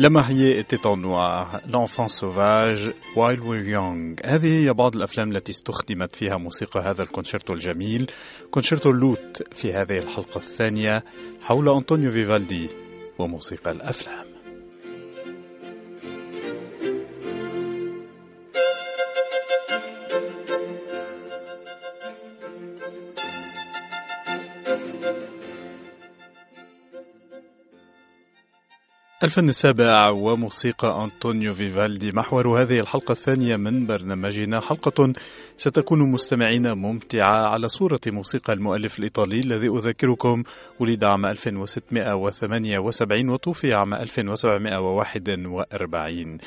La mariée était en noir, l'enfant sauvage, While We're Young. هذه هي بعض الأفلام التي استخدمت فيها موسيقى هذا الكونشيرتو الجميل كونشيرتو اللوت في هذه الحلقة الثانية حول أنطونيو فيفالدي وموسيقى الأفلام الفن السابع وموسيقى أنطونيو فيفالدي محور هذه الحلقة الثانية من برنامجنا. حلقة ستكون مستمعين ممتعة على صورة موسيقى المؤلف الإيطالي الذي أذكركم ولد عام 1678 وتوفي عام 1741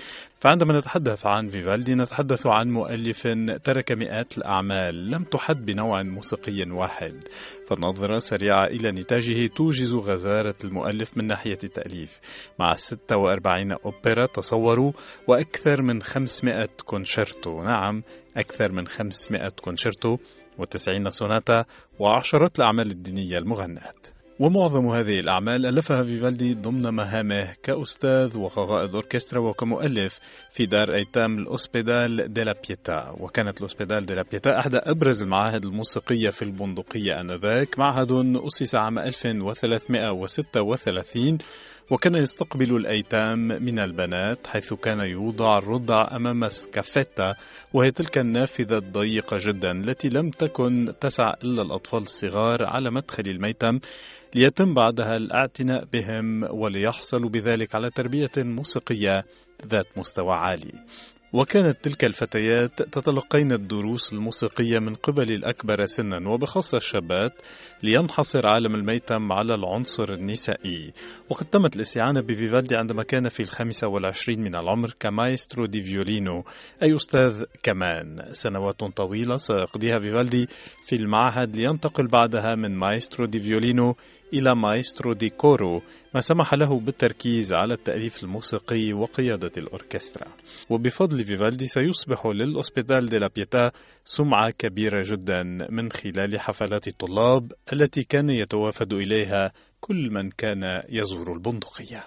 فعندما نتحدث عن فيفالدي نتحدث عن مؤلف ترك مئات الأعمال لم تحد بنوع موسيقي واحد. فالنظرة سريعة إلى نتاجه توجز غزارة المؤلف من ناحية التأليف. مع 46 أوبرا تصوروا وأكثر من 500 كونشيرتو نعم أكثر من 500 كونشيرتو و90 سوناتا وعشرات الأعمال الدينية المغناة ومعظم هذه الأعمال ألفها فيفالدي ضمن مهامه كأستاذ وقائد أوركسترا وكمؤلف في دار أيتام الأوسبيدال ديلا بيتا. وكانت الأوسبيدال ديلا بيتا أحدى أبرز المعاهد الموسيقية في البندقية آنذاك. معهد أسس عام 1336 وكان يستقبل الأيتام من البنات حيث كان يوضع الرضع أمام سكافيتا وهي تلك النافذة الضيقة جدا التي لم تكن تسع إلا الأطفال الصغار على مدخل الميتم ليتم بعدها الاعتناء بهم وليحصلوا بذلك على تربية موسيقية ذات مستوى عالي. وكانت تلك الفتيات تتلقين الدروس الموسيقية من قبل الأكبر سنا وبخاصة الشابات لينحصر عالم الميتم على العنصر النسائي. وقد تمت الاستعانة بفيفالدي عندما كان في الخامسة والعشرين من العمر ك maestro di violino أي أستاذ كمان. سنوات طويلة سيقضيها فيفالدي في المعهد لينتقل بعدها من maestro di violino إلى maestro di coro ما سمح له بالتركيز على التأليف الموسيقي وقيادة الأوركسترا. وبفضل فيفالدي سيصبح لل Ospedale della Pietà سمعة كبيرة جدا من خلال حفلات الطلاب التي كان يتوافد إليها كل من كان يزور البندقية.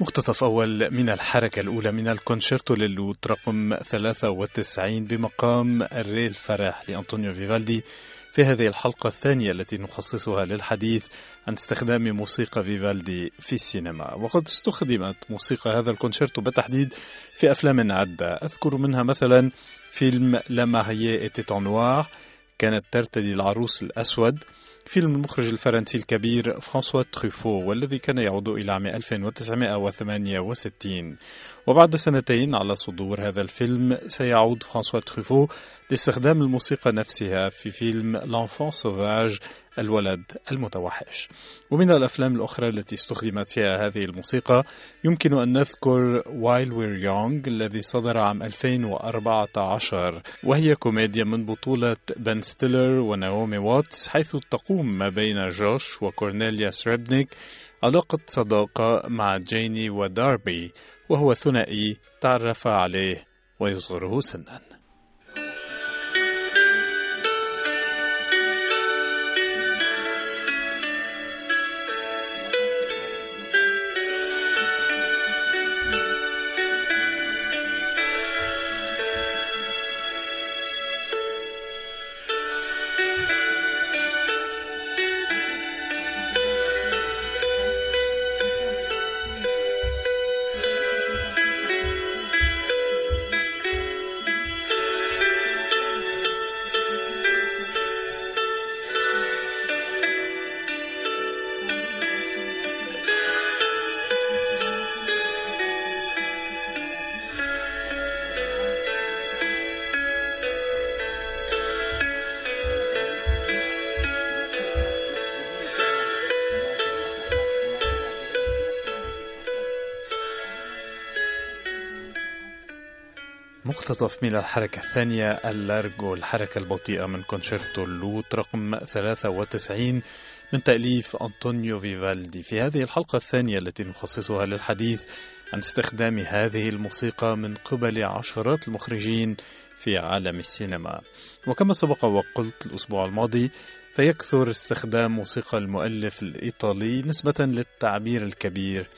مقتطف أول من الحركة الأولى من الكونشيرتو للوت رقم 93 بمقام الري الفرح لأنطونيو فيفالدي في هذه الحلقة الثانية التي نخصصها للحديث عن استخدام موسيقى فيفالدي في السينما. وقد استخدمت موسيقى هذا الكونشيرتو بالتحديد في أفلام عدة. أذكر منها مثلا فيلم La mariée était en noir كانت ترتدي العروس الأسود فيلم المخرج الفرنسي الكبير فرانسوا تروفو والذي كان يعود إلى عام 1968 وبعد سنتين على صدور هذا الفيلم سيعود فرانسوا تروفو لاستخدام الموسيقى نفسها في فيلم L'Enfant sauvage الولد المتوحش. ومن الأفلام الأخرى التي استخدمت فيها هذه الموسيقى يمكن أن نذكر While We're Young الذي صدر عام 2014 وهي كوميديا من بطولة بن ستيلر وناومي واتس حيث تقوم ما بين جوش وكورنيليا سريبنيك علاقة صداقة مع جيني وداربي وهو ثنائي تعرف عليه ويصغره سنا. مقتطف من الحركة الثانية ال largo الحركة البطيئة من كونشيرتو اللوت رقم 93 من تأليف أنطونيو فيفالدي. في هذه الحلقة الثانية التي نخصصها للحديث عن استخدام هذه الموسيقى من قبل عشرات المخرجين في عالم السينما. وكما سبق وقلت الأسبوع الماضي فيكثر استخدام موسيقى المؤلف الإيطالي نسبة للتعبير الكبير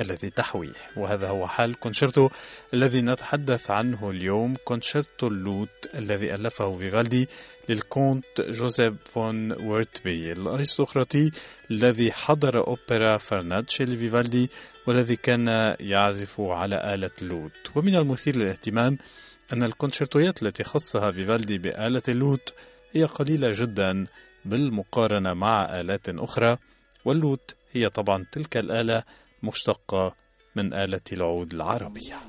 الذي تحويه. وهذا هو حال كونشيرتو الذي نتحدث عنه اليوم كونشيرتو اللوت الذي ألفه فيفالدي للكونت جوزيف فون ويرتبي الأرستقراطي الذي حضر أوبرا فرناتشي لفيفالدي والذي كان يعزف على آلة اللوت. ومن المثير للاهتمام أن الكونشيرتويات التي خصها فيفالدي بآلة اللوت هي قليلة جدا بالمقارنة مع آلات أخرى. واللوت هي طبعا تلك الآلة مشتقة من آلة العود العربية.